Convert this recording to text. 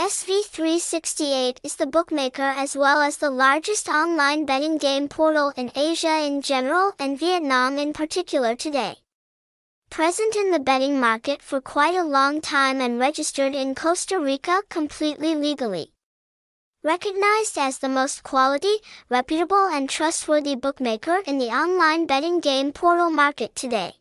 SV368 is the bookmaker as well as the largest online betting game portal in Asia in general and Vietnam in particular today. Present in the betting market for quite a long time and registered in Costa Rica completely legally. Recognized as the most quality, reputable and trustworthy bookmaker in the online betting game portal market today.